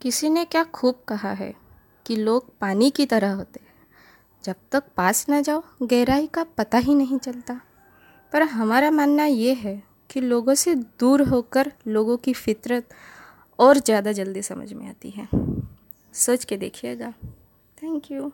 किसी ने क्या खूब कहा है कि लोग पानी की तरह होते हैं? जब तक पास ना जाओ, गहराई का पता ही नहीं चलता। पर हमारा मानना ये है कि लोगों से दूर होकर लोगों की फितरत और ज़्यादा जल्दी समझ में आती है। सोच के देखिएगा। Thank you